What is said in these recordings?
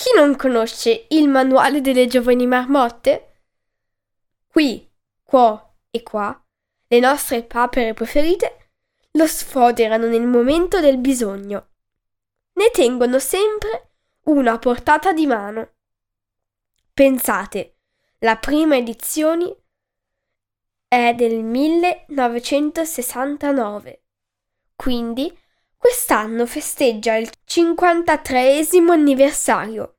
Chi non conosce il manuale delle giovani marmotte? Qui, qua e qua, le nostre papere preferite lo sfoderano nel momento del bisogno. Ne tengono sempre una a portata di mano. Pensate, la prima edizione è del 1969, quindi quest'anno festeggia il 53 anniversario.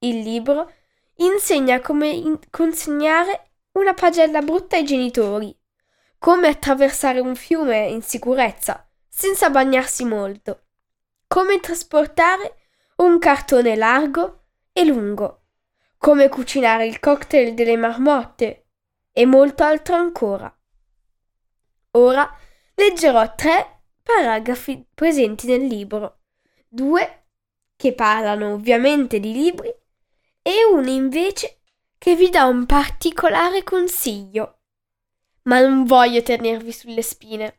Il libro insegna come in- consegnare una pagella brutta ai genitori, come attraversare un fiume in sicurezza, senza bagnarsi molto, come trasportare un cartone largo e lungo, come cucinare il cocktail delle marmotte e molto altro ancora. Ora leggerò tre paragrafi presenti nel libro, due che parlano ovviamente di libri e uno invece che vi dà un particolare consiglio. Ma non voglio tenervi sulle spine.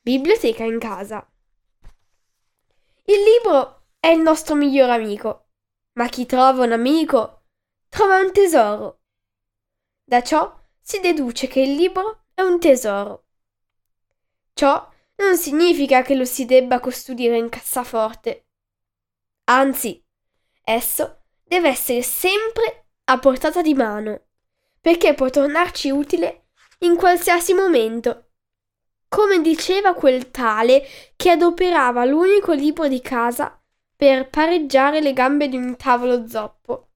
Biblioteca in casa. Il libro è il nostro miglior amico, ma chi trova un amico trova un tesoro. Da ciò si deduce che il libro è un tesoro. Ciò non significa che lo si debba custodire in cassaforte. Anzi, esso deve essere sempre a portata di mano, perché può tornarci utile in qualsiasi momento. Come diceva quel tale che adoperava l'unico libro di casa per pareggiare le gambe di un tavolo zoppo.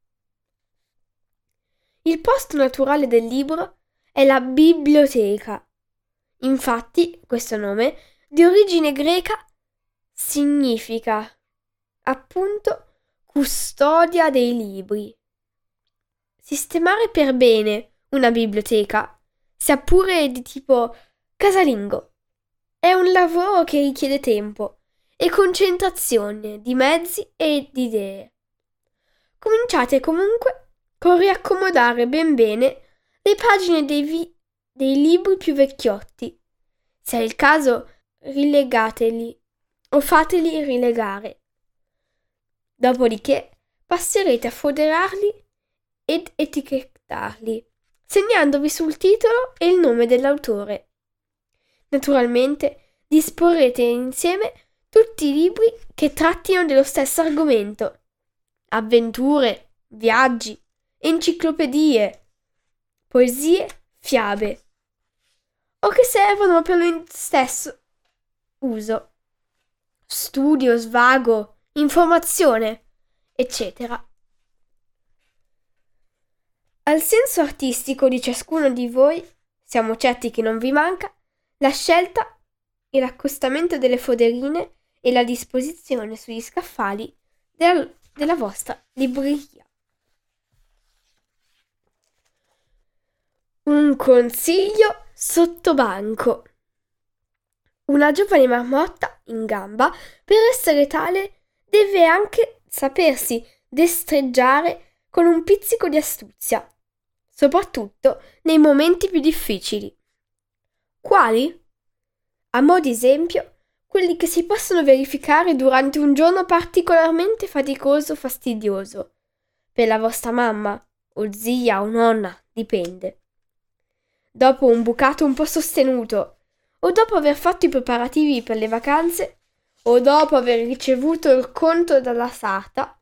Il posto naturale del libro è la biblioteca. Infatti, questo nome, di origine greca, significa appunto custodia dei libri. Sistemare per bene una biblioteca, sia pure di tipo casalingo, è un lavoro che richiede tempo e concentrazione di mezzi e di idee. Cominciate comunque con riaccomodare ben bene le pagine dei, vi- dei libri più vecchiotti. Se è il caso, rilegateli o fateli rilegare. Dopodiché passerete a foderarli ed etichettarli, segnandovi sul titolo e il nome dell'autore. Naturalmente disporrete insieme tutti i libri che trattino dello stesso argomento. Avventure, viaggi, enciclopedie, poesie, fiabe. O che servono per lo stesso uso. Studio, svago, informazione, eccetera. Al senso artistico di ciascuno di voi, siamo certi che non vi manca, la scelta e l'accostamento delle foderine e la disposizione sugli scaffali della, della vostra libreria. Un consiglio sotto banco. Una giovane marmotta in gamba, per essere tale, deve anche sapersi destreggiare con un pizzico di astuzia, soprattutto nei momenti più difficili. Quali? A mo' di esempio, quelli che si possono verificare durante un giorno particolarmente faticoso o fastidioso, per la vostra mamma, o zia o nonna, dipende dopo un bucato un po' sostenuto o dopo aver fatto i preparativi per le vacanze o dopo aver ricevuto il conto dalla sarta,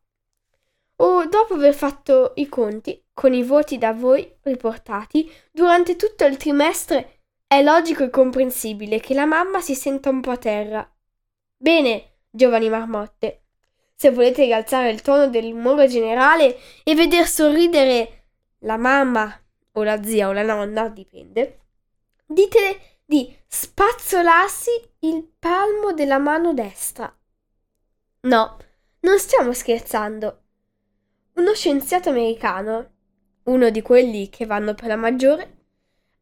o dopo aver fatto i conti con i voti da voi riportati durante tutto il trimestre, è logico e comprensibile che la mamma si senta un po' a terra. Bene, giovani marmotte, se volete rialzare il tono dell'umore generale e veder sorridere la mamma o la zia o la nonna, dipende, ditele di spazzolarsi il palmo della mano destra. No, non stiamo scherzando. Uno scienziato americano, uno di quelli che vanno per la maggiore,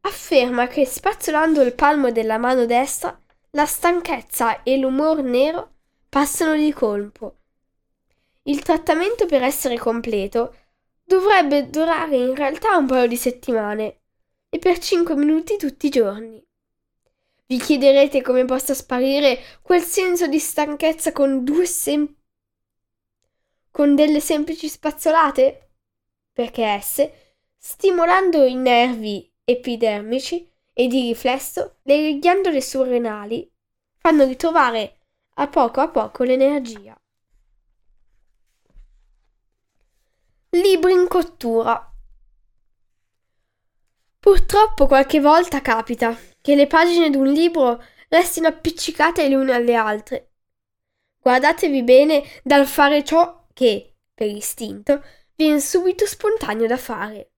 afferma che spazzolando il palmo della mano destra la stanchezza e l'umor nero passano di colpo. Il trattamento per essere completo dovrebbe durare in realtà un paio di settimane e per 5 minuti tutti i giorni. Vi chiederete come possa sparire quel senso di stanchezza con due sem- con delle semplici spazzolate? Perché esse, stimolando i nervi epidermici e di riflesso, le ghiandole surrenali fanno ritrovare a poco a poco l'energia. Libri in cottura. Purtroppo qualche volta capita che le pagine di un libro restino appiccicate le une alle altre. Guardatevi bene dal fare ciò che, per istinto, viene subito spontaneo da fare,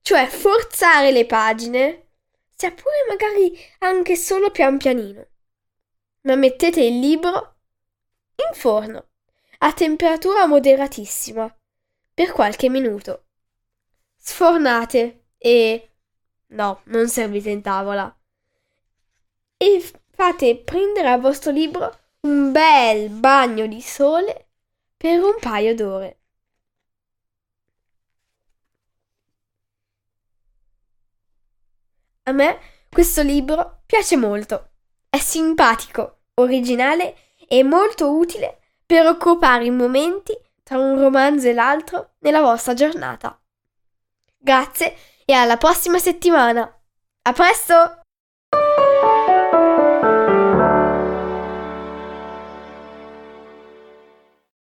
cioè forzare le pagine, sia pure magari anche solo pian pianino. Ma mettete il libro in forno, a temperatura moderatissima per qualche minuto. Sfornate e... no, non servite in tavola. E fate prendere al vostro libro un bel bagno di sole per un paio d'ore. A me questo libro piace molto. È simpatico, originale e molto utile per occupare i momenti tra un romanzo e l'altro nella vostra giornata. Grazie e alla prossima settimana. A presto!